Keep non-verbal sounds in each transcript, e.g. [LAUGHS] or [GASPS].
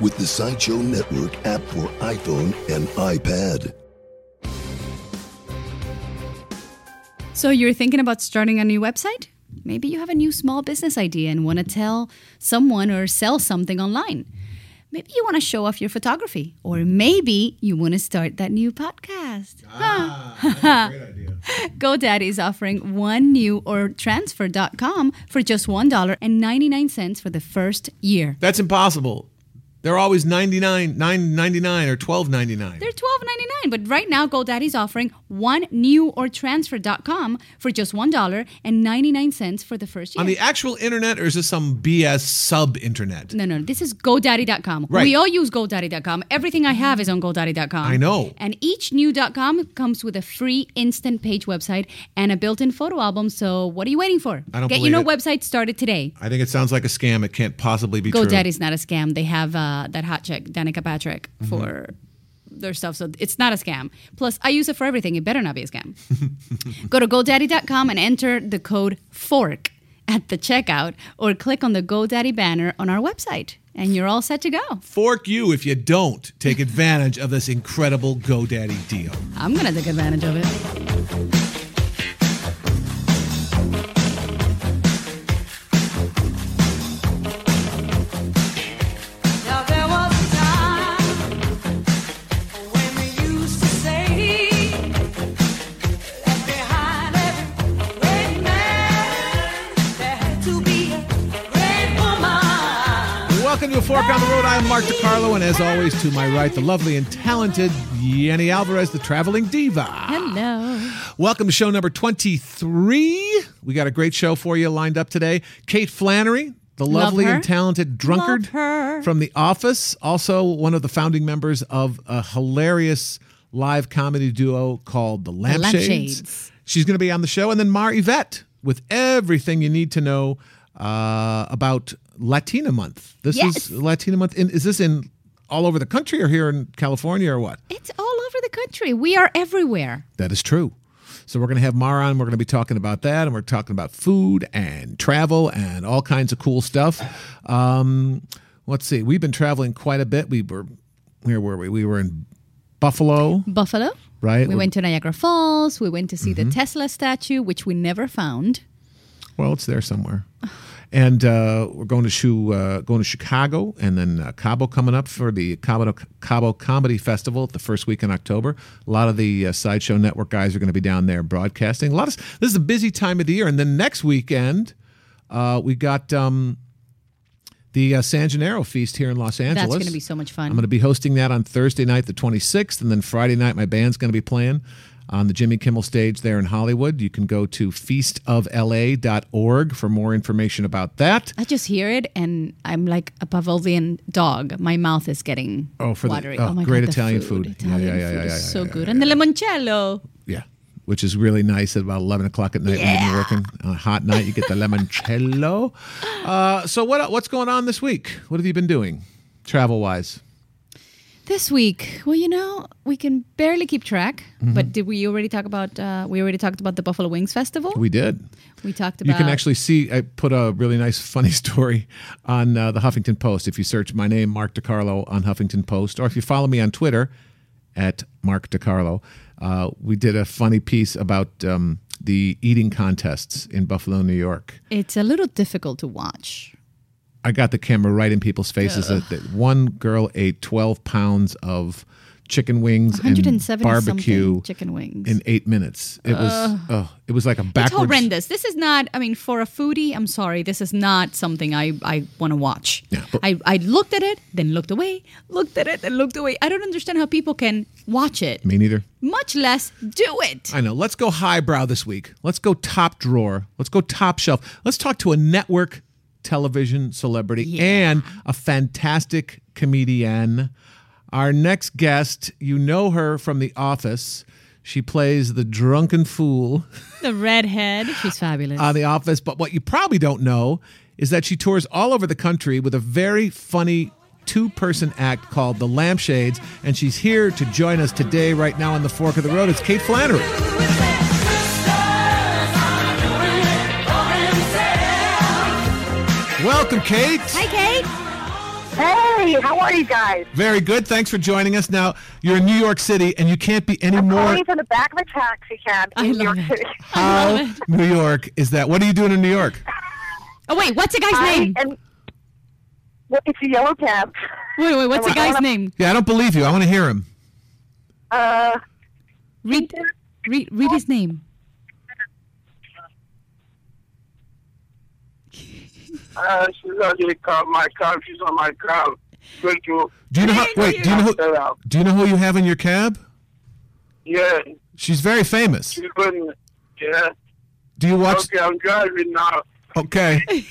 with the Sideshow Network app for iPhone and iPad. So you're thinking about starting a new website? Maybe you have a new small business idea and want to tell someone or sell something online. Maybe you want to show off your photography, or maybe you want to start that new podcast. Ah, great idea. [LAUGHS] GoDaddy is offering one new or transfer.com for just $1.99 for the first year. That's impossible. They're always 99, 9.99 or 12.99. They're $12.99, but right now GoDaddy's offering one new or transfer.com for just $1.99 for the first year. On the actual internet, or is this some BS sub internet? no, no, this is GoDaddy.com. Right. We all use GoDaddy.com. Everything I have is on GoDaddy.com. I know. And each new.com comes with a free instant page website and a built in photo album. So what are you waiting for? I don't Get your new it. website started today. I think it sounds like a scam. It can't possibly be true. GoDaddy's not a scam. They have uh, that hot chick, Danica Patrick, Mm-hmm. for their stuff. So it's not a scam. Plus, I use it for everything. It better not be a scam. [LAUGHS] Go to GoDaddy.com and enter the code FORK at the checkout or click on the GoDaddy banner on our website. And you're all set to go. Fork you if you don't take [LAUGHS] advantage of this incredible GoDaddy deal. I'm going to take advantage of it. Woman. Welcome Fork on the Road. I am Mark DeCarlo, and as always, to my right, the lovely and talented Yeni Alvarez, the traveling diva. Hello. Welcome to show number 23. We got a great show for you lined up today. Kate Flannery, the lovely her. and talented drunkard from The Office, also one of the founding members of a hilarious live comedy duo called The Lampshades. Lampshades. She's going to be on the show. And then Mar Yvette with everything you need to know uh, about Latina Month. This Yes. is Latina Month. In, is this in all over the country or here in California or what? It's all over the country. We are everywhere. That is true. So we're going to have Mara on. We're going to be talking about that, and we're talking about food and travel and all kinds of cool stuff. Um, let's see. We've been traveling quite a bit. We were where were we? We were in Buffalo, Buffalo. right? We went to Niagara Falls. We went to see Mm-hmm. the Tesla statue, which we never found. Well, it's there somewhere. [LAUGHS] And uh, we're going to shoe, uh, going to Chicago, and then uh, Cabo coming up for the Cabo, Cabo Comedy Festival the first week in October. A lot of the uh, Sideshow Network guys are going to be down there broadcasting. A lot of this is a busy time of the year, and then next weekend uh, we got um, the uh, San Gennaro feast here in Los Angeles. That's going to be so much fun. I'm going to be hosting that on Thursday night, the 26th, and then Friday night, my band's going to be playing on the Jimmy Kimmel stage there in Hollywood. You can go to feastofla.org for more information about that. I just hear it and I'm like a Pavlovian dog. My mouth is getting Oh, for the- watery. oh, my great God, Italian food. Yeah, Italian yeah, yeah, food yeah, is yeah, so good. And the limoncello. Yeah, which is really nice at about 11 o'clock at night when you're working on a hot night. You get the limoncello. [LAUGHS] Uh, so what what's going on this week? What have you been doing, travel wise? This week, well, you know, we can barely keep track. Mm-hmm. But did we already talk about? Uh, we already talked about the Buffalo Wings Festival. We did. We talked about. You can actually see, I put a really nice, funny [LAUGHS] story on uh, the Huffington Post. If you search my name, Mark DeCarlo, on Huffington Post, or if you follow me on Twitter at Mark DeCarlo, uh, we did a funny piece about um, the eating contests in Buffalo, New York. It's a little difficult to watch. I got the camera right in people's faces that, that one girl ate 12 pounds of chicken wings and barbecue chicken wings. in eight minutes. It was, oh, it was like a backwards. It's horrendous. This is not. I mean, for a foodie, I'm sorry. This is not something I I want to watch. Yeah, but- I I looked at it, then looked away, looked at it, then looked away. I don't understand how people can watch it, Me neither. much less do it. I know. Let's go highbrow this week. Let's go top drawer. Let's go top shelf. Let's talk to a network television celebrity and a fantastic comedian. Our next guest, you know her from The Office. She plays the drunken fool [LAUGHS] The redhead. She's fabulous. on The Office. But what you probably don't know is that she tours all over the country with a very funny two person act called The Lampshades. And she's here to join us today, right now on the fork of the road. It's Kate Flannery. Welcome, Kate. Hi, Kate. Hey, how are you guys? Very good. Thanks for joining us. Now, you're in New York City, and you can't be any more. Calling from the back of a taxi cab I in New love York it. City. How New York is that? What are you doing in New York? Oh, wait, what's the guy's I name? am. Well, it's a yellow cab. Wait, wait, what's the guy's name? Yeah, I don't believe you. I want to hear him. Uh, Read, read, read his name. Uh, she's gonna get called my cab. She's on my cab. Good to Do you know? How, wait. Do you know? Who, do you know who you have in your cab? Yeah, She's very famous. she's good. Yeah. Do you watch? Okay, I'm driving now. Okay. [LAUGHS]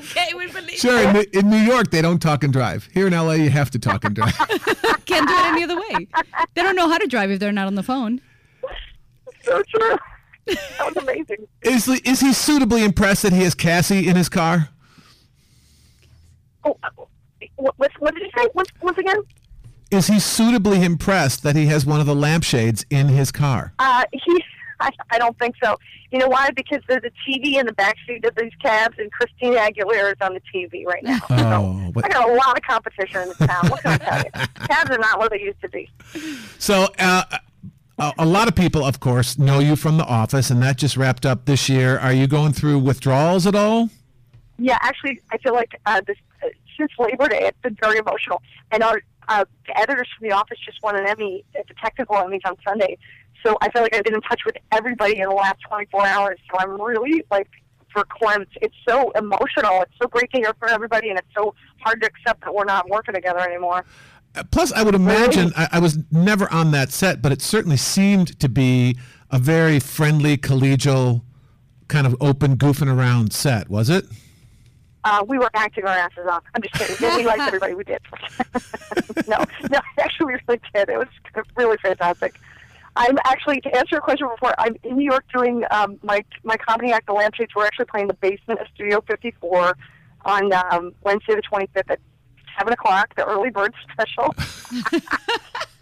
Okay, we believe. Sure. In, New- in New York, they don't talk and drive. Here in LA, you have to talk and drive. [LAUGHS] Can't do it any other way. They don't know how to drive if they're not on the phone. so true. That was amazing. is he- is he suitably impressed that he has Cassie in his car? Oh, uh, what, what, what did you say? Once, once again? Is he suitably impressed that he has one of the lampshades in his car? Uh, he. [LAUGHS] I, I don't think so. You know why? Because there's a TV in the backseat of these cabs, and Christina Aguilera is on the TV right now. Oh, so but- I got a lot of competition in this town. What can I tell you? [LAUGHS] Cabs are not what they used to be. So, uh, a, lot of people, of course, know you from The Office, and that just wrapped up this year. Are you going through withdrawals at all? Yeah, actually, I feel like uh, this uh, since Labor Day, it's been very emotional. And our uh, the editors from the office just won an Emmy at the technical Emmys on Sunday, so I feel like I've been in touch with everybody in the last 24 hours. So I'm really like verklempt. It's so emotional. It's so great to hear from everybody, and it's so hard to accept that we're not working together anymore. Plus, I would imagine I, I was never on that set, but it certainly seemed to be a very friendly, collegial, kind of open, goofing around set. Was it? Uh, we were acting our asses off. I'm just kidding. We liked [LAUGHS] everybody we did. [LAUGHS] no, no, [LAUGHS] actually, we really did. It was really fantastic. I'm actually to answer your question before. I'm in New York doing um, my my comedy act, The Lampshades. We're actually playing the basement of Studio 54 on um, Wednesday, the 25th at seven o'clock. The early bird special.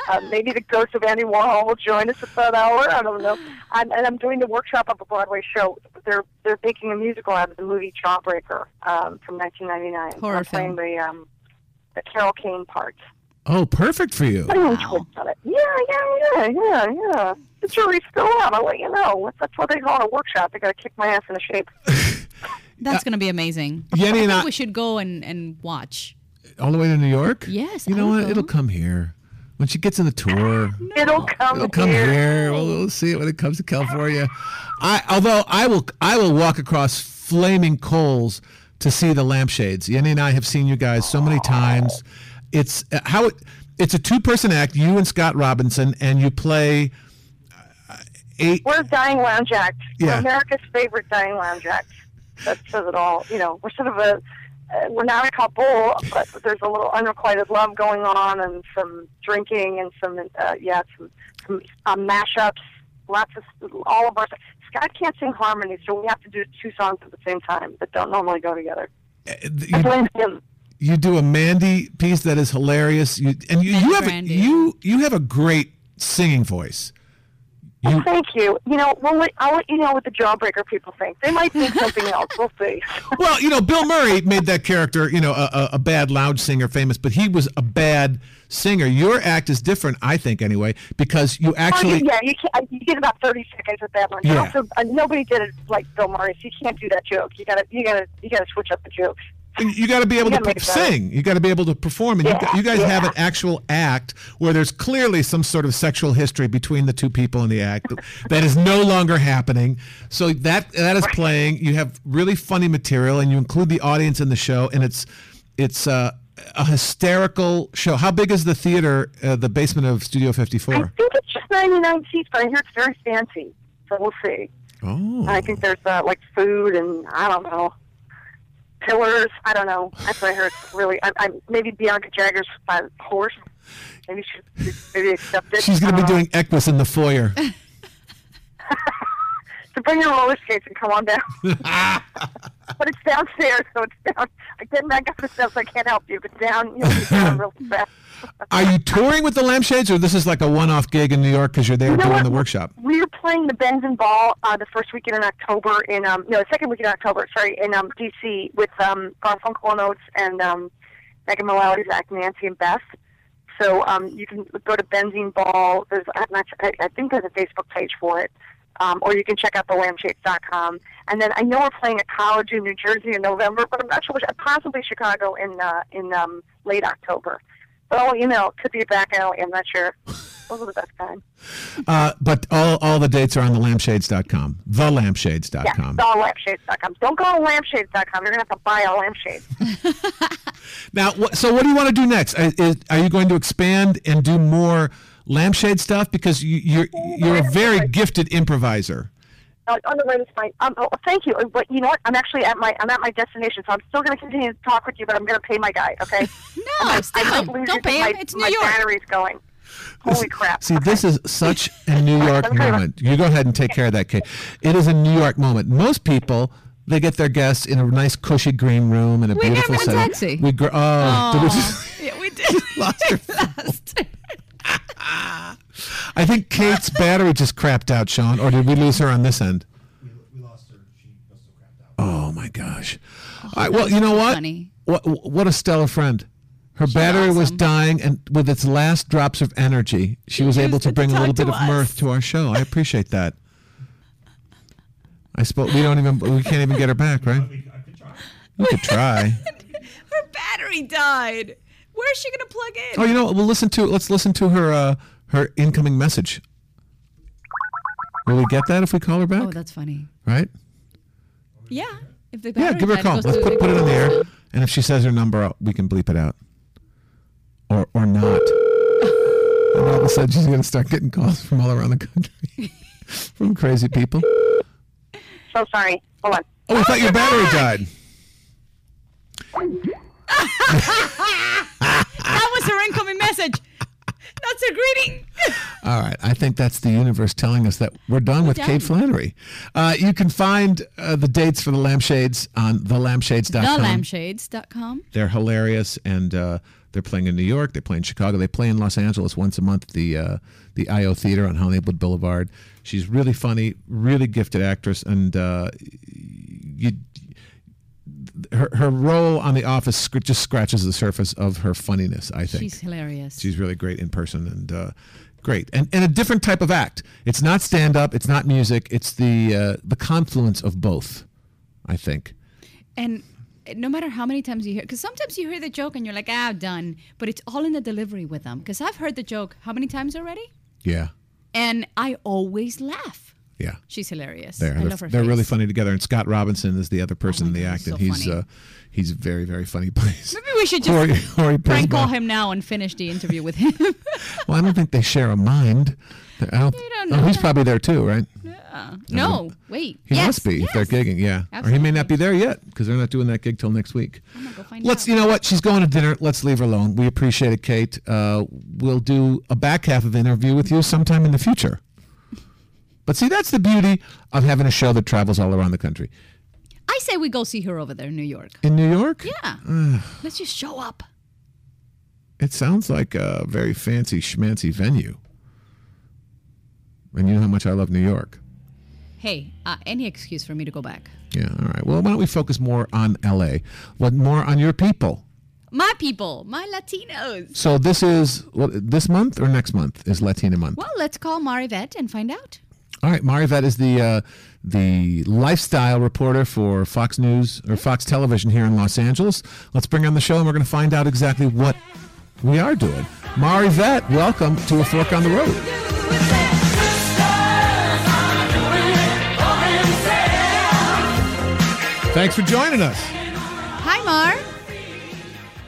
uh, [LAUGHS] maybe the ghost of Andy Warhol will join us at that hour. I don't know. I'm, and I'm doing the workshop of a Broadway show. They're they're making a musical out of the movie Jawbreaker um, from 1999. Horror I'm playing the um, the Carol Kane part. Oh, perfect for you. Putting a twist on it. Yeah, yeah, yeah, yeah, yeah. It's really still out. I'll let you know. That's what they call it a workshop. They got to kick my ass into shape. That's going to be amazing. Yeni I and think I- we should go and, and watch. All the way to New York? Yes, You I know what? go. It'll come here. When she gets in the tour, [LAUGHS] It'll come, it'll come here. here. We'll, we'll see it when it comes to California. I, although I will, I will walk across flaming coals to see the lampshades. Yeni and I have seen you guys so many times. It's uh, how it, it's a two-person act. You and Scott Robinson, and you play uh, eight. We're a dying lounge act. Yeah. We're America's favorite dying lounge act. That says it all. You know, we're sort of a, we're not a couple, but there's a little unrequited love going on, and some drinking, and some, uh, yeah, some, some um, mashups. Lots of all of our. Scott can't sing harmony, so we have to do two songs at the same time that don't normally go together. I You, blame him. you do a Mandy piece that is hilarious. You and you, you have a, you you have a great singing voice. You, Thank you. You know, we'll let, I'll let you know what the jawbreaker people think. They might think [LAUGHS] something else. We'll see. Well, you know, Bill Murray made that character, you know, a, a, bad loud singer famous, but he was a bad singer. Your act is different, I think, anyway, because you actually. yeah, you can You get about thirty seconds with that one. Yeah. Also, uh, nobody did it like Bill Murray. So you can't do that joke. You gotta, you gotta, you gotta switch up the jokes. You got to be able to gotta make p- it better. sing. You got to be able to perform, and you, Yeah, gu- you guys have an actual act where there's clearly some sort of sexual history between the two people in the act that is no longer happening. So that that is playing. You have really funny material, and you include the audience in the show, and it's it's uh, a hysterical show. How big is the theater, uh, the basement of Studio 54. I think it's just ninety nine seats, but I hear it's very fancy. So we'll see. Oh, I think there's uh, like food and I don't know. Killers. I don't know. That's what I heard. Really, I, I maybe Bianca Jagger's uh, horse. Maybe she maybe accept it. [LAUGHS] She's going to be doing Equus in the foyer. [LAUGHS] So bring your roller skates and come on down. [LAUGHS] but it's downstairs, so it's down. I get back up the steps. I can't help you, but down, you'll be down real fast. Are you touring with the Lampshades, or this is like a one-off gig in New York because you're there You know doing what? the workshop? Playing the Bentzen Ball uh, the first weekend in October in um no the second weekend in October sorry in um DC with um Garfunkel and Oates and um Megan Mullally, Zach Nancy and Beth. So um you can go to Bentzen Ball. There's I'm not, I, I think there's a Facebook page for it. Um, or you can check out the thelampshades.com. And then I know we're playing a college in New Jersey in November, but I'm not sure which. Possibly Chicago in uh, in um, late October. But I'll let you know. It could be back alley. I'm not sure. [LAUGHS] Those are the best times. Uh, but all, all the dates are on the lampshades.com. Yeah, Thelampshades.com. it's all lampshades.com. Don't go to lampshades.com. You're going to have to buy a lampshade. [LAUGHS] Now, wh- so what do you want to do next? Are, is, are you going to expand and do more lampshade stuff? Because you, you're you're a very gifted improviser. Uh, on the right is fine. Um, oh, thank you. Uh, But you know what? I'm actually at my I'm at my destination, so I'm still going to continue to talk with you. But I'm going to pay my guy. Okay? [LAUGHS] No, I still, might lose you Don't pay my, him. It's New my York. battery's going. Holy crap! See, this is such a New [LAUGHS] York Let me tell you moment. You go ahead and take care of that, Kate. It is a New York moment. Most people. They get their guests in a nice, cushy green room in a We beautiful them in setting. taxi. We gr- oh, did we just- Yeah, we [LAUGHS] did. lost [LAUGHS] her Lost. I think Kate's battery just crapped out, Sean, or did we lose her on this end? We lost her. She must have crapped out. Oh my gosh! Oh, All right, well, you know what? funny. What what a stellar friend. Her battery was awesome. dying, and with its last drops of energy, she was able to it to bring a little talk to bit of us. mirth to our show. I appreciate that. I suppose we don't even we can't even get her back, right? We, I could try. We could try. [LAUGHS] Her battery died. Where's she gonna plug in? Oh, you know what? We'll listen to let's listen to her uh, her incoming message. Will we get that if we call her back? Oh, that's funny. right? Yeah. If the Yeah, give her a call. Let's put, put it big on the air, and if she says her number, we can bleep it out, or or not. and all of a sudden, she's going to start getting calls from all around the country [LAUGHS] from crazy people. So sorry. Hold on. Oh, I thought your battery died. That was her incoming message. That's her greeting. All right, I think that's the universe telling us that we're done with done. Kate Flannery. Uh, you can find uh, the dates for the lampshades on thelampshades.com. Thelampshades.com. They're hilarious, and uh, they're playing in New York. They play in Chicago. They play in Los Angeles once a month. The uh, the IO Theater on Hollywood Boulevard. She's really funny, really gifted actress, and uh, you. Her, her role on The Office sc- just scratches the surface of her funniness. I think She's hilarious. she's really great in person and uh, great and, and a different type of act. It's not stand up. It's not music. It's the uh, the confluence of both. I think. and no matter how many times you hear, because sometimes you hear the joke and you're like, ah, done. But it's all in the delivery with them. Because I've heard the joke how many times already? Yeah, And I always laugh. yeah. She's hilarious. They're, I they're, love her they're really funny together. And Scott Robinson is the other person my in the God, act, and so he's uh, he's very very funny. [LAUGHS] Plays. Maybe we should just Corey, prank call him now and finish the interview with him. [LAUGHS] Well, I don't think they share a mind. I don't. don't oh, know he's probably there too, right? No, wait. He yes, must be if they're gigging, yeah. Or he may not be there yet because they're not doing that gig till next week. I'm gonna go find Let's, out. you know what? She's going to dinner. Let's leave her alone. We appreciate it, Kate. Uh, we'll do a back half of the interview with you sometime in the future. But see, that's the beauty of having a show that travels all around the country. I say we go see her over there in New York. In New York, Yeah. Let's just show up. it sounds like a very fancy schmancy venue. And you know how much I love New York. Hey, uh, any excuse for me to go back. Yeah, all right. Well, why don't we focus more on LA? What more on your people? My people, my Latinos. So this is what this month or next month is Latina month. Well, let's call Mar Yvette and find out. All right, Mar Yvette is the uh, the lifestyle reporter for Fox News or Fox Television here in Los Angeles. Let's bring on the show, and we're going to find out exactly what we are doing. Mar Yvette, welcome to a fork on the road. Thanks for joining us. Hi, Mar.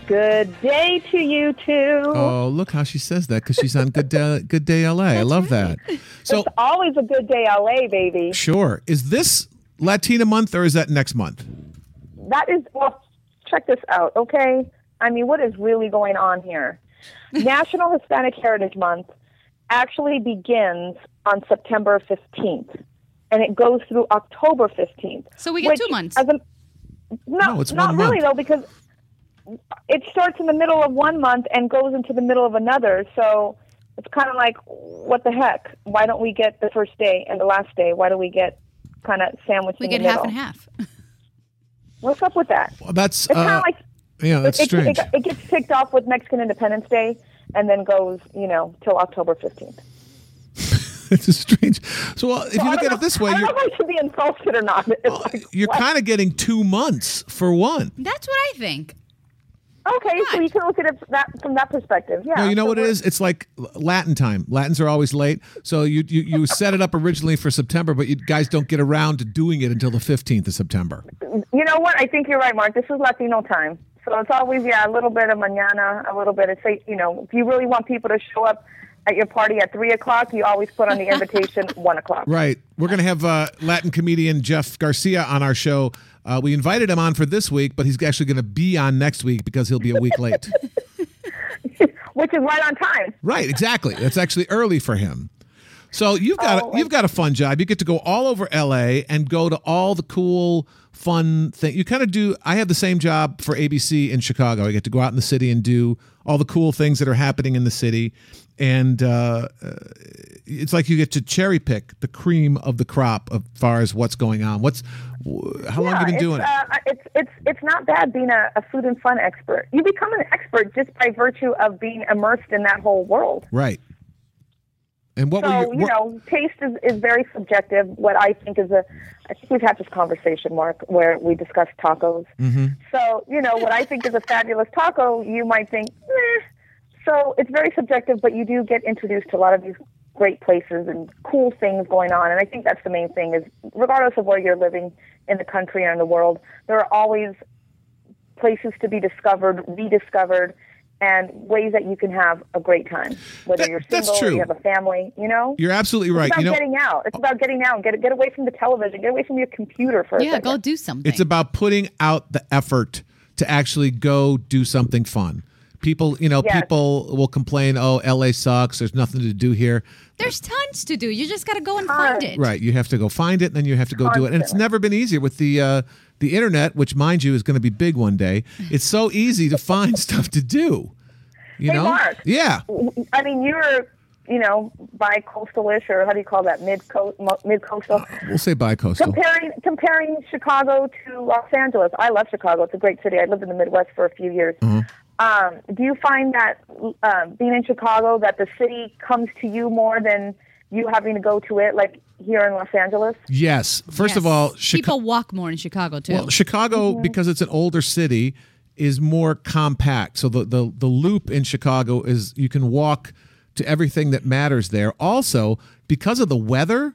Good day to you too. Oh, look how she says that because she's on Good Day, Good Day LA. I love that. So, It's always a good day, LA, baby. sure, is this Latina month or is that next month? That is well, check this out, okay? I mean, what is really going on here? [LAUGHS] National Hispanic Heritage Month actually begins on September 15th, and it goes through October 15th. So we get which two months. as a- no, No, it's not one really month. though, because it starts in the middle of one month and goes into the middle of another. So it's kind of like, what the heck? Why don't we get the first day and the last day? Why do we get kind of sandwiched We in get the half and half. [LAUGHS] What's up with that? Well, that's It's kind uh, of like yeah, that's it, strange. It, it gets picked off with Mexican Independence Day and then goes, you know, till October 15th. [LAUGHS] it's strange. So well, if you look don't at it this way, I you're don't know if I should be insulted or not. [LAUGHS] It's uh, like, you're kind of getting two months for one. That's what I think. Okay, so you can look at it from that, from that perspective. Yeah. No, you know so what it is? It's like Latin time. Latins are always late. So you, you you set it up originally for September, but you guys don't get around to doing it until the 15th of September. You know what? I think you're right, Mark. This is Latino time. So it's always, yeah, a little bit of mañana, a little bit of, say, you know, if you really want people to show up at your party at 3 o'clock, you always put on the invitation [LAUGHS] 1 o'clock. Right. We're going to have uh, Latin comedian Jeff Garcia on our show. Uh, we invited him on for this week, but he's actually going to be on next week because he'll be a week late. [LAUGHS] Which is right on time. right. Exactly. That's actually early for him. So you've got Oh, a, you've got a fun job. You get to go all over LA and go to all the cool, fun thing. You kind of do. I have the same job for ABC in Chicago. I get to go out in the city and do all the cool things that are happening in the city, and uh, uh, it's like you get to cherry pick the cream of the crop as far as what's going on. What's how long yeah, have you been doing it? uh, it's it's it's not bad being a, a food and fun expert. You become an expert just by virtue of being immersed in that whole world. Right. And what So you? you what- know, taste is, is very subjective. What I think is a, I think we've had this conversation, Mark, where we discussed tacos. Mm-hmm. So you know, what I think is a fabulous taco, you might think, eh. So it's very subjective, but you do get introduced to a lot of these great places and cool things going on. And I think that's the main thing is, regardless of where you're living in the country or in the world, there are always places to be discovered, rediscovered, and ways that you can have a great time. Whether That- you're that's single or you have a family, you know. You're absolutely right. It's about You know, getting out. It's about getting out. Get get away from the television. Get away from your computer for a Yeah, second. go do something. It's about putting out the effort to actually go do something fun. People, you know, Yes. people will complain, "Oh, LA sucks. There's nothing to do here." There's tons to do. You just got to go and find it. Right? You have to go find it, and then you have to go do it. And it's never been easier with the uh, the internet, which, mind you, is going to be big one day. It's so easy to find [LAUGHS] stuff to do. You Hey, know? Mark. Yeah. I mean, you're, you know, bi-coastalish, or how do you call that? Mid coast, mid coastal. We'll say bi-coastal. Comparing comparing Chicago to Los Angeles, I love Chicago. It's a great city. I lived in the Midwest for a few years. Mm-hmm. Um, do you find that um, being in Chicago, that the city comes to you more than you having to go to it, like here in Los Angeles? Yes. First of all, Chica- people walk more in Chicago too. Well, Chicago, because it's an older city, is more compact. So the, the the loop in Chicago is you can walk to everything that matters there. Also, because of the weather,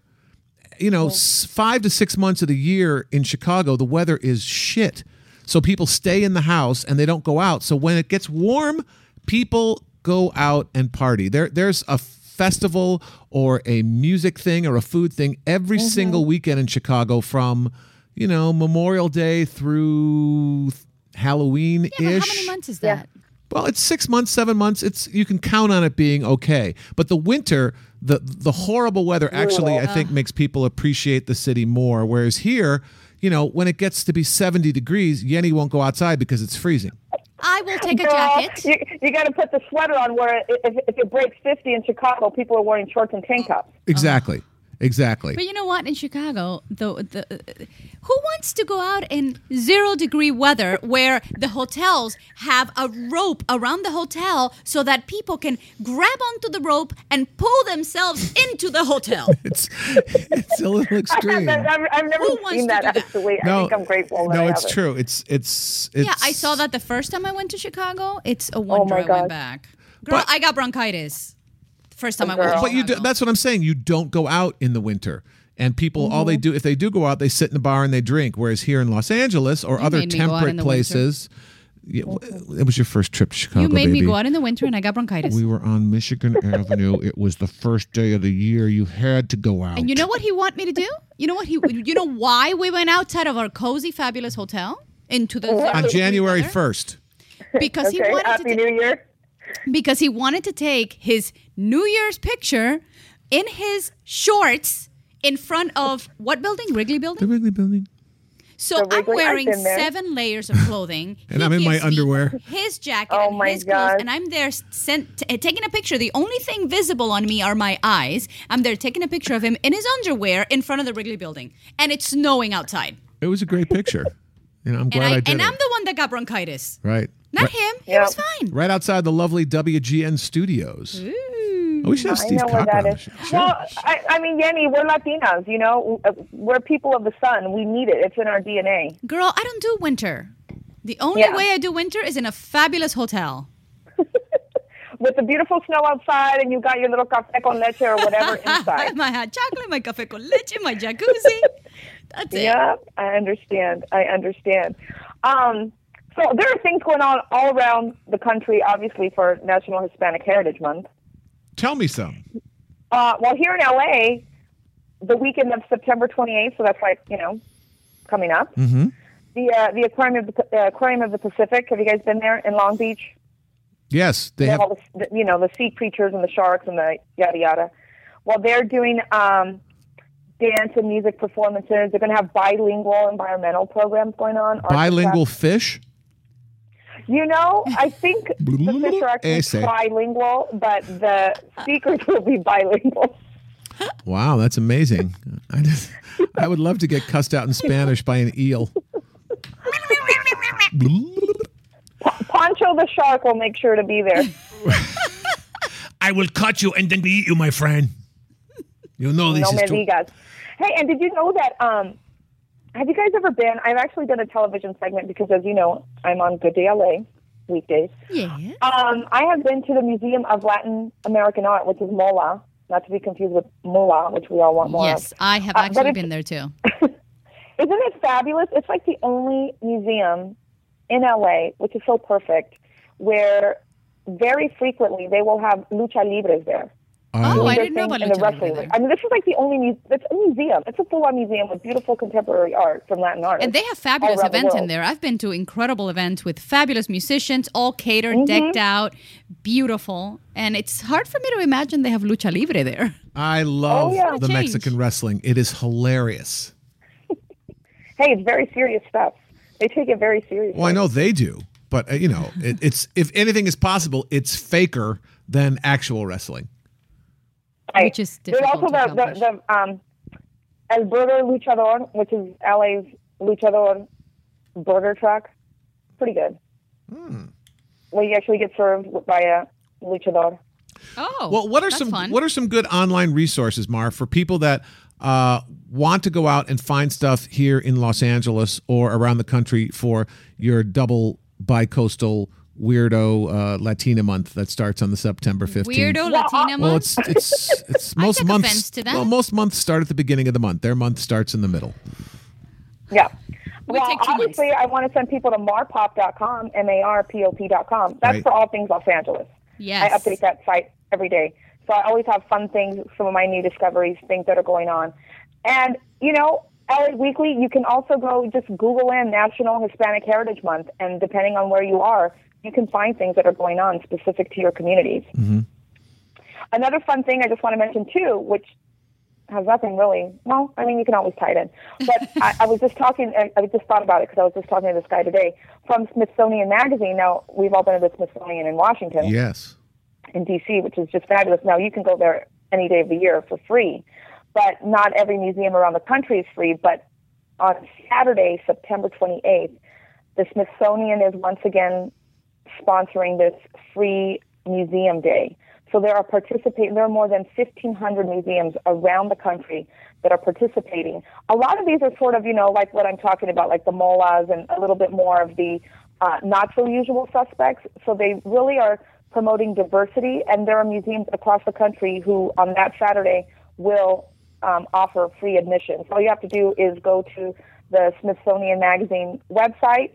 you know, s five to six months of the year in Chicago, the weather is shit. So people stay in the house and they don't go out. So when it gets warm, people go out and party. There there's a festival or a music thing or a food thing every mm-hmm. single weekend in Chicago from, you know, Memorial Day through Halloween ish. yeah, how many months is that? Well, it's six months, seven months. It's you can count on it being okay. But the winter, the the horrible weather, actually, I uh. think makes people appreciate the city more. Whereas here, you know, when it gets to be seventy degrees, Yeni won't go outside because it's freezing. I will take a Girl, jacket. You, you got to put the sweater on where it, if, if it breaks 50 in Chicago, people are wearing shorts and tank tops. Exactly, exactly. But you know what? In Chicago, the, the uh, who wants to go out in zero degree weather where the hotels have a rope around the hotel so that people can grab onto the rope and pull themselves into the hotel? [LAUGHS] It's it's a little [LAUGHS] extreme. I've, I've, I've never Who wants seen to that do that? actually. I No, think I'm grateful. that no, it's haven't. true. It's it's it's. yeah, I saw that the first time I went to Chicago. It's a wonder Oh my I God. went back. Girl, But- I got bronchitis. First time I went girl. But you, do, that's what I'm saying. You don't go out in the winter. And people, all Mm-hmm. they do, if they do go out, they sit in the bar and they drink. Whereas here in Los Angeles or other made me go out temperate places, yeah, it was your first trip to Chicago. you made me go out in the winter and I got bronchitis. We were on Michigan Avenue. It was the first day of the year. You had to go out. And you know what he want me to do? You know what he? You know why we went outside of our cozy, fabulous hotel into the on January 1st. because he Okay, wanted to Happy ta- New Year. Because he wanted to take his New Year's picture in his shorts in front of what building? Wrigley The Building. Wrigley Building. So The I'm wearing seven layers of clothing, [LAUGHS] And He I'm in my underwear. His jacket Oh and my his clothes, and I'm there sent, t- eh, taking a picture. The only thing visible on me are my eyes. I'm there taking a picture of him in his underwear in front of the Wrigley Building, and it's snowing outside. It was a great picture. You know, I'm And glad I, I, did and it. I'm the one that got bronchitis, right. Not right, him. He Yeah. was fine. right outside the lovely WGN studios. Oh, we should have I Steve know where Copper that on the show. Sure. Well, I, I mean, Yeni, we're Latinas, you know, Uh, we're people of the sun. We need it. It's in our DNA. Girl, I don't do winter. The only Yeah. way I do winter is in a fabulous hotel. [LAUGHS] With the beautiful snow outside, and you got your little café con leche or whatever [LAUGHS] inside. my hot chocolate, my café con leche, my jacuzzi. [LAUGHS] That's it. Yeah, I understand. I understand. Um, so there are things going on all around the country, obviously, for National Hispanic Heritage Month. Tell me some. Uh, well, here in LA, the weekend of September 28th, so that's like you know, coming up. Mm-hmm. The uh, the aquarium of the uh, aquarium of the Pacific. Have you guys been there in Long Beach? Yes, they They have. the, you know the sea creatures and the sharks and the yada yada. Well, they're doing um, dance and music performances. They're going to have bilingual environmental programs going on. Bilingual fish. You know, I think [LAUGHS] the fish are actually Ese. trilingual, but the speakers will be bilingual. Wow, that's amazing. I just, I would love to get cussed out in Spanish by an eel. Poncho the shark will make sure to be there. I will cut you and then eat you, my friend. You know this no is me true. digas. Hey, and did you know that? Um, have you guys ever been? I've actually done a television segment because, as you know, I'm on Good Day LA weekdays. Yeah. Um, I have been to the Museum of Latin American Art, which is MOLA, not to be confused with MOLA, which we all want more Yes, of. I have Uh, actually been there too. [LAUGHS] Isn't it fabulous? It's like the only museum in LA, which is so perfect, where very frequently they will have lucha libres there. Oh, I didn't know about in the wrestling ring. I mean, this is like the only mu- It's a museum. It's a full-on museum with beautiful contemporary art from Latin artists. And they have fabulous around the events in there. I've been to incredible events with fabulous musicians, all catered, Mm-hmm. decked out, beautiful. And it's hard for me to imagine they have lucha libre there. I [LAUGHS] love Oh, yeah. the Change. Mexican wrestling. It is hilarious. [LAUGHS] Hey, it's very serious stuff. They take it very seriously. Well, I know they do, but uh, you know, it, it's if anything is possible, it's faker than actual wrestling. Right. Which is There's also to the, the, the um, El Burger Luchador, which is LA's luchador burger truck. Pretty good. Hmm. Well, you actually get served by a luchador. Oh, Well, what are that's some fun. what are some good online resources, Mar, for people that uh, want to go out and find stuff here in Los Angeles or around the country for your double bi-coastal weirdo uh, Latina month that starts on the September 15th? Weirdo Latina month. Well, month? it's it's it's [LAUGHS] most take months. to that. Well, most months start at the beginning of the month. Their month starts in the middle. Yeah. We well, take two obviously, I want to send people to marpop.com, M-A-R-P-O-P.com. That's Right. for all things Los Angeles. Yes. I update that site every day. So I always have fun things, some of my new discoveries, things that are going on. And, you know, LA Weekly, you can also go just Google in National Hispanic Heritage Month, and depending on where you are, you can find things that are going on specific to your communities. Mm-hmm. Another fun thing I just want to mention, too, which has nothing really. Well, I mean, you can always tie it in. But [LAUGHS] I, I was just talking, and I just thought about it because I was just talking to this guy today from Smithsonian Magazine. Now, we've all been to the Smithsonian in Washington Yes. in DC, which is just fabulous. Now you can go there any day of the year for free, but not every museum around the country is free. But on Saturday, September 28th, the Smithsonian is once again sponsoring this free museum day. So there are participating. There are more than 1,500 museums around the country that are participating. A lot of these are sort of, you know, like what I'm talking about, like the molas and a little bit more of the uh, not so usual suspects. So they really are promoting diversity, and there are museums across the country who, on that Saturday, will um, offer free admission. So all you have to do is go to the Smithsonian Magazine website,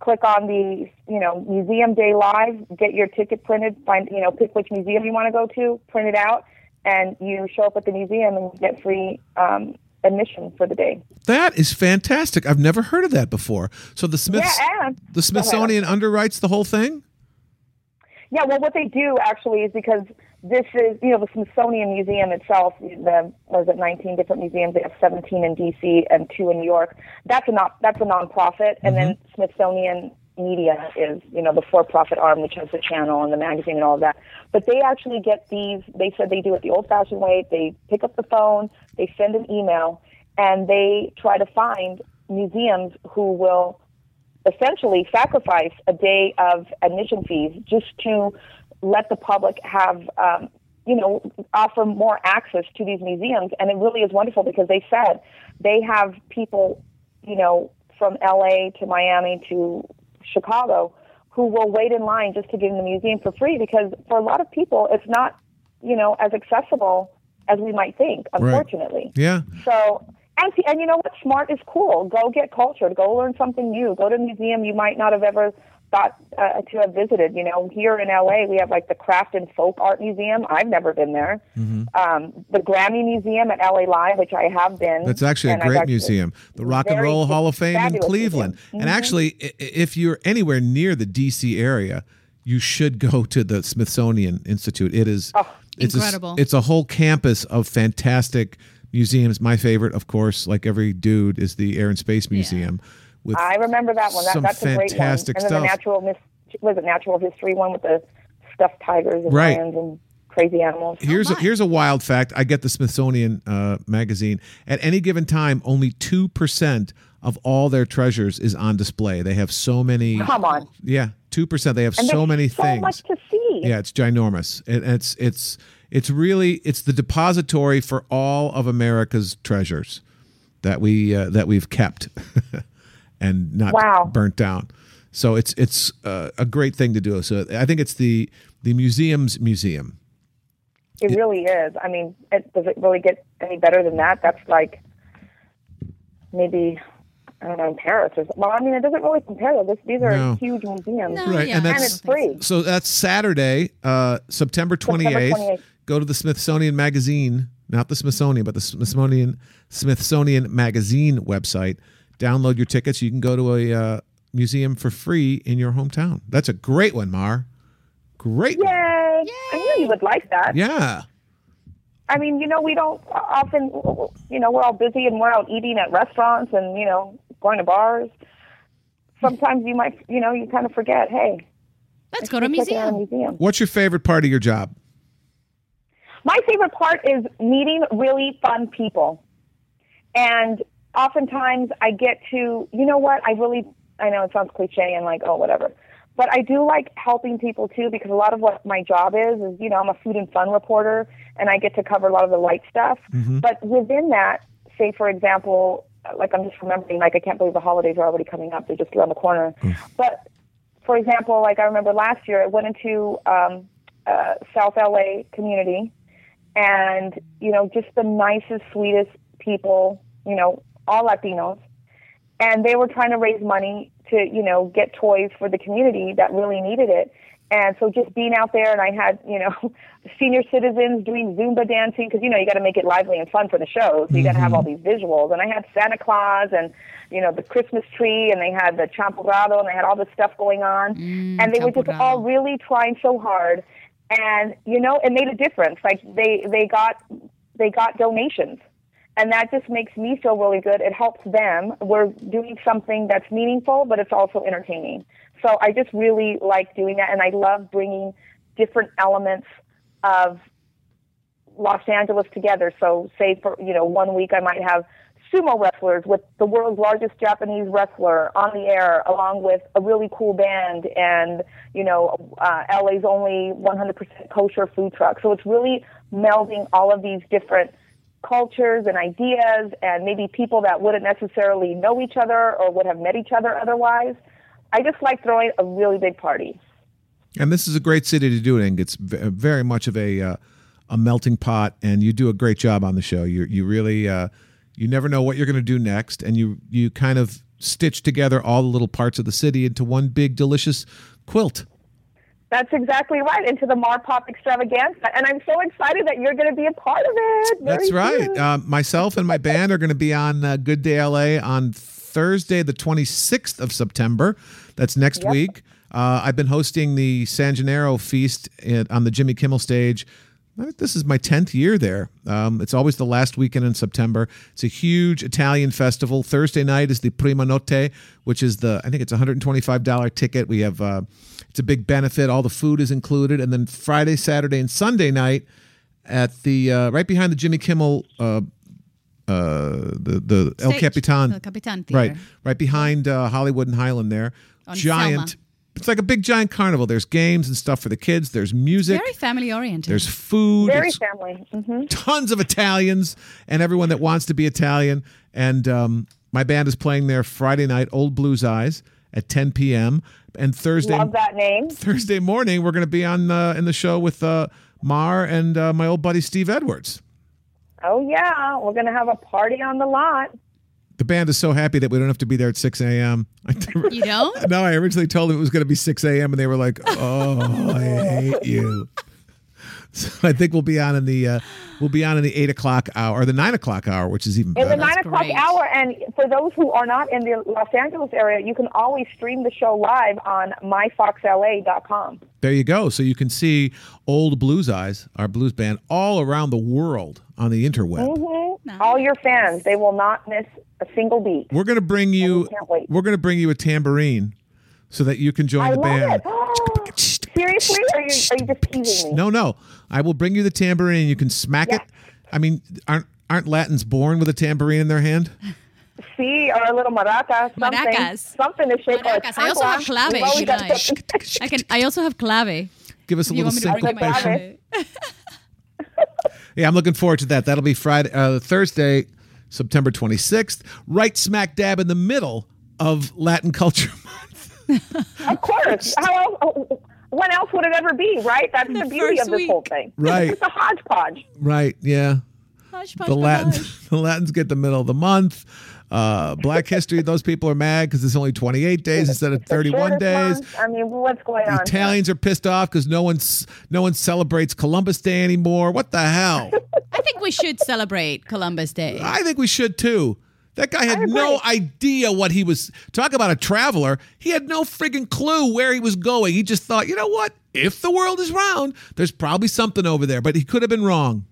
click on the you know Museum Day Live, get your ticket printed, find you know pick which museum you want to go to, print it out, and you show up at the museum and get free um, admission for the day. That is fantastic. I've never heard of that before. So the Smiths, Yeah, the Smithsonian underwrites the whole thing. Yeah, well, what they do actually is because this is, you know, the Smithsonian Museum itself. The was it 19 different museums? They have 17 in D.C. and two in New York. That's a not that's a nonprofit, and then mm-hmm. Smithsonian Media is, you know, the for-profit arm, which has the channel and the magazine and all of that. But they actually get these. They said they do it the old-fashioned way. They pick up the phone, they send an email, and they try to find museums who will essentially sacrifice a day of admission fees just to let the public have, um, you know, offer more access to these museums. And it really is wonderful because they said they have people, you know, from LA to Miami to Chicago who will wait in line just to get in the museum for free because for a lot of people it's not, you know, as accessible as we might think, unfortunately. Yeah. So, and, and you know what? Smart is cool. Go get cultured. Go learn something new. Go to a museum you might not have ever thought uh, to have visited. You know, here in LA, we have like the Craft and Folk Art Museum. I've never been there. Um, the Grammy Museum at LA Live, which I have been. That's actually a and I've great museum. The Rock and Roll Hall of Fame in fabulous Cleveland. museum. And actually, i- i- if you're anywhere near the DC area, you should go to the Smithsonian Institute. It is Oh, it's a s- Incredible. it's a whole campus of fantastic museums. My favorite, of course, like every dude, is the Air and Space Museum. With I remember that one. That, that's a great one. And then stuff. the natural was it natural history one with the stuffed tigers and Right. lions and crazy animals. Here's a, here's a wild fact. I get the Smithsonian uh, magazine. At any given time, only two percent of all their treasures is on display. They have so many. Come on. Yeah, two percent. They have And so many so things. much to see. Yeah, it's ginormous. It, it's it's it's really it's the depository for all of America's treasures that we uh, that we've kept [LAUGHS] and not Wow. burnt down. So it's it's uh, a great thing to do. So I think it's the the museum's museum. It really is. I mean, it, does it really get any better than that? That's like maybe I don't know Paris or well. I mean, it doesn't really compare. This these are No. huge museums, No, Right, yeah, and that's- and it's free. So that's Saturday, uh, September 28th. 28th. Go to the Smithsonian Magazine, not the Smithsonian, but the Smithsonian Smithsonian Magazine website. Download your tickets. You can go to a uh, museum for free in your hometown. That's a great one, Mar. Great. Yay! one. I knew you would like that. Yeah. I mean, you know, we don't often, you know, we're all busy and we're out eating at restaurants and you know going to bars. Sometimes you might, you know, you kind of forget. Hey, Let's go to a check out a museum. museum. What's your favorite part of your job? My favorite part is meeting really fun people. And oftentimes I get to, you know what, I really, I know it sounds cliche and like, oh, whatever. But I do like helping people too because a lot of what my job is, is, you know, I'm a food and fun reporter and I get to cover a lot of the light stuff. But within that, say, for example, like I'm just remembering, like, I can't believe the holidays are already coming up. They're just around the corner. But for example, like I remember last year, I went into um, uh, South LA community, and you know, just the nicest, sweetest people, you know, all Latinos, and they were trying to raise money to, you know, get toys for the community that really needed it. And so just being out there, and I had, you know, [LAUGHS] senior citizens doing Zumba dancing because, you know, you got to make it lively and fun for the show. So you got to have mm-hmm. all these visuals. And I had Santa Claus and, you know, the Christmas tree, and they had the champurrado, and they had all this stuff going on. Mm, and they were just all really trying so hard. And, you know, it made a difference. Like they, they got, they got donations and that just makes me feel really good. It helps them. We're doing something that's meaningful, but it's also entertaining. So I just really like doing that, and I love bringing different elements of Los Angeles together. So, say for you know, one week I might have sumo wrestlers with the world's largest Japanese wrestler on the air, along with a really cool band, and you know, uh, LA's only 100% kosher food truck. So it's really melding all of these different cultures and ideas, and maybe people that wouldn't necessarily know each other or would have met each other otherwise. I just like throwing a really big party. And this is a great city to do it in. It's very much of a uh, a melting pot, and you do a great job on the show. You you really uh, you never know what you're going to do next, and you you kind of stitch together all the little parts of the city into one big delicious quilt. That's exactly right. Into the Marpop extravaganza, and I'm so excited that you're going to be a part of it. very That's right. Uh, myself and my band are going to be on uh, Good Day LA on Thursday, the 26th of September. That's next week. Uh, I've been hosting the San Gennaro Feast at, on the Jimmy Kimmel stage. This is my 10th year there. Um, it's always the last weekend in September. It's a huge Italian festival. Thursday night is the Prima Notte, which is the, I think it's a $125 ticket. We have, uh, it's a big benefit. All the food is included. And then Friday, Saturday, and Sunday night, at the uh, right behind the Jimmy Kimmel uh, uh, the the El Capitan, El Capitan right, Theater. right behind uh, Hollywood and Highland there. On giant. Selma. It's like a big giant carnival. There's games and stuff for the kids. There's music. Very family oriented. there's food. Very It's family. hmm tons of Italians and everyone that wants to be Italian. And um, my band is playing there Friday night, Old Blues Eyes at 10 p.m. And Thursday Love that name. [LAUGHS] Thursday morning, we're going to be on uh, in the show with uh, Mar and uh, my old buddy Steve Edwards. Oh yeah, we're going to have a party on the lot. The band is so happy that we don't have to be there at 6 a.m. [LAUGHS] you don't? [LAUGHS] no, I originally told them it was going to be 6 a.m. and they were like, "Oh, I hate you." [LAUGHS] So I think we'll be on in the uh, we'll be on in the eight o'clock hour or the nine o'clock hour, which is even In better. the nine o'clock great. hour, and for those who are not in the Los Angeles area, you can always stream the show live on myfoxla.com. There you go. So you can see old Blues Eyes, our blues band, all around the world on the interweb. Mhm. All your fans, they will not miss a single beat. We're going to bring you. we can't wait. We're going to bring you a tambourine, so that you can join I the love band. it. [GASPS] Seriously? Are you, are you just teasing me? No, no. I will bring you the tambourine. You can smack it. I mean, aren't aren't Latins born with a tambourine in their hand? See, or a little maraca, something, Maracas. something to shake Maracas. I also have clave We've if always you got like. something- I can. I also have clave. Give us a little want me to bring you my syncopation. Yeah, I'm looking forward to that. That'll be Friday, uh, Thursday, September 26th, right smack dab in the middle of Latin Culture [LAUGHS] Month. Of course. How else, oh, when else would it ever be, right? That's the beauty first of this week. whole thing. Right. It's a hodgepodge. Right? Yeah. Hush, hush, The hush. Latins, [LAUGHS] the Latins get the middle of the month. Uh, Black History, those people are mad because it's only 28 days instead of 31 days. month. I mean, what's going on? here? Italians are pissed off because no one's no one celebrates Columbus Day anymore. What the hell? [LAUGHS] I think we should celebrate Columbus Day. I think we should too. That guy had no idea what he was. Talk about a traveler. He had no friggin' clue where he was going. He just thought, you know what? If the world is round, there's probably something over there. But he could have been wrong.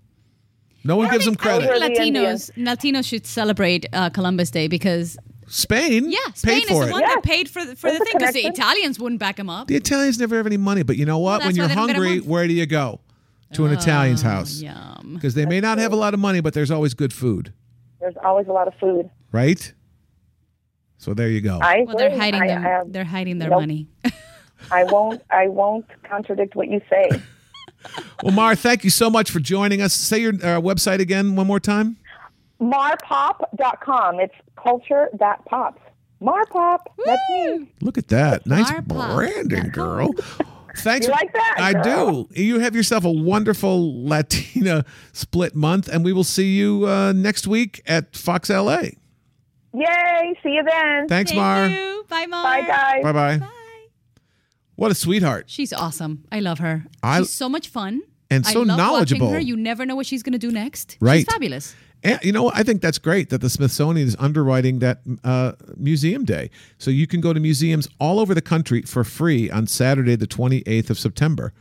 No one gives him I credit. think Latinos, Latinos should celebrate uh, Columbus Day because Spain, yeah, Spain paid is for the it. one Yeah. that paid for the, for There's the a thing because the connection. Italians wouldn't back him up. The Italians never have any money, but you know what? Well, when that's you're why they don't get a hungry, where do you go? To an Italian's house. Yum. Because they may not have a lot of money, but there's always good food, There's always a lot of food. right? So there you go. I Well, they're agree. hiding I, them. I, they're hiding their Nope. money. I won't. I won't contradict what you say. [LAUGHS] Well, Mar, thank you so much for joining us. Say your uh, website again one more time. Marpop.com. It's culture that pops. Marpop. That's me. Look at that. Nice Marpop. branding, girl. Thanks. You like that, I girl? do. You have yourself a wonderful Latina split month, and we will see you uh, next week at Fox LA. Yay! See you then. Thanks, Thank Mar. you. Bye, Mar. Bye, guys. Bye bye. What a sweetheart. She's awesome. I love her. I- she's so much fun. And I so love knowledgeable. Watching her. You never know what she's going to do next. Right. She's fabulous. And you know, what? I think that's great that the Smithsonian is underwriting that uh, Museum Day. So you can go to museums all over the country for free on Saturday, the 28th of September.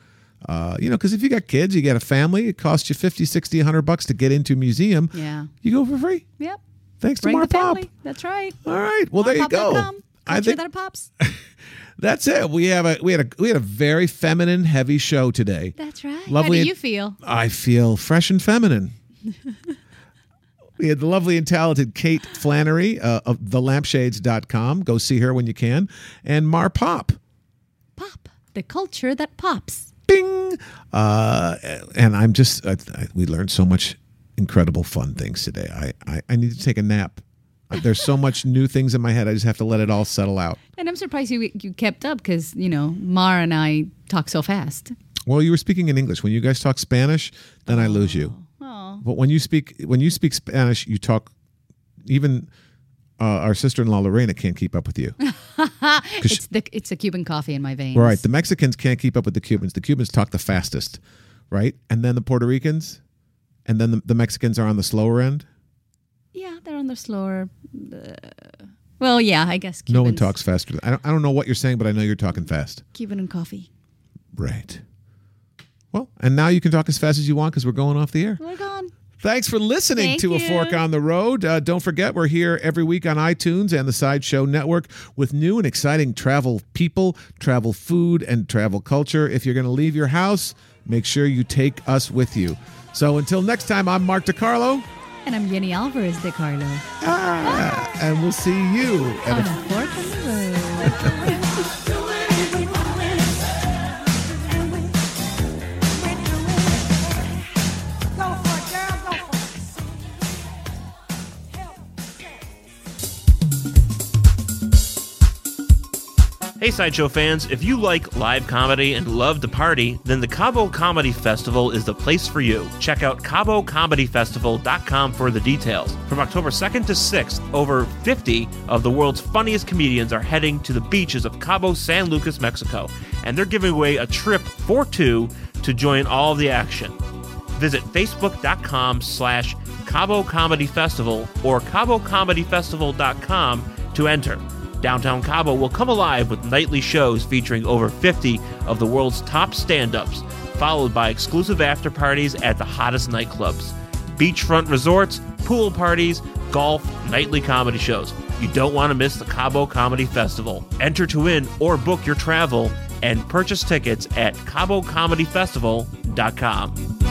Uh, you know, because if you got kids, you got a family, it costs you 50, 60, 100 bucks to get into a museum. Yeah. You go for free. Yep. Thanks to Bring the Marpop. family. That's right. All right. Well, there you go. I think that pops. [LAUGHS] that's it. We have a we had a we had a very feminine, heavy show today. That's right. Lovely- How do you feel? I feel fresh and feminine. [LAUGHS] we had the lovely and talented Kate Flannery uh, of thelampshades.com. Go see her when you can. And Mar Pop. Pop. The culture that pops. Bing. Uh, and I'm just, I, I, we learned so much incredible fun things today. I, I, I need to take a nap. There's so much new things in my head. I just have to let it all settle out. And I'm surprised you you kept up because you know Mar and I talk so fast. Well, you were speaking in English. When you guys talk Spanish, then I lose you. Oh, But when you speak when you speak Spanish, you talk. Even uh, our sister-in-law Lorena can't keep up with you. [LAUGHS] it's the it's a Cuban coffee in my veins. Right. The Mexicans can't keep up with the Cubans. The Cubans talk the fastest, right? And then the Puerto Ricans, and then the, the Mexicans are on the slower end. Yeah, they're on the slower. Uh, well, yeah, I guess. Cubans, No one talks faster. I don't, I don't know what you're saying, but I know you're talking fast. Cuban and coffee. Right. Well, and now you can talk as fast as you want because we're going off the air. We're gone. Thanks for listening Thank to A. Fork on the Road. Uh, don't forget, we're here every week on iTunes and the Sideshow Network with new and exciting travel people, travel food, and travel culture. If you're going to leave your house, make sure you take us with you. So until next time, I'm Mark DeCarlo, And I'm Yeni Alvarez DeCarlo. ah, and we'll see you On a fork on the road. [LAUGHS] Hey, Sideshow fans, if you like live comedy and love to party, then the Cabo Comedy Festival is the place for you. Check out CaboComedyFestival.com for the details. From October 2nd to 6th, over 50 of the world's funniest comedians are heading to the beaches of Cabo San Lucas, Mexico, and they're giving away a trip for two to join all the action. Visit facebook.com slash Cabo Comedy Festival or CaboComedyFestival.com to enter. Downtown Cabo will come alive with nightly shows featuring over 50 of the world's top stand ups, followed by exclusive after parties at the hottest nightclubs, beachfront resorts, pool parties, golf, nightly comedy shows. You don't want to miss the Cabo Comedy Festival. Enter to win or book your travel and purchase tickets at CaboComedyFestival.com.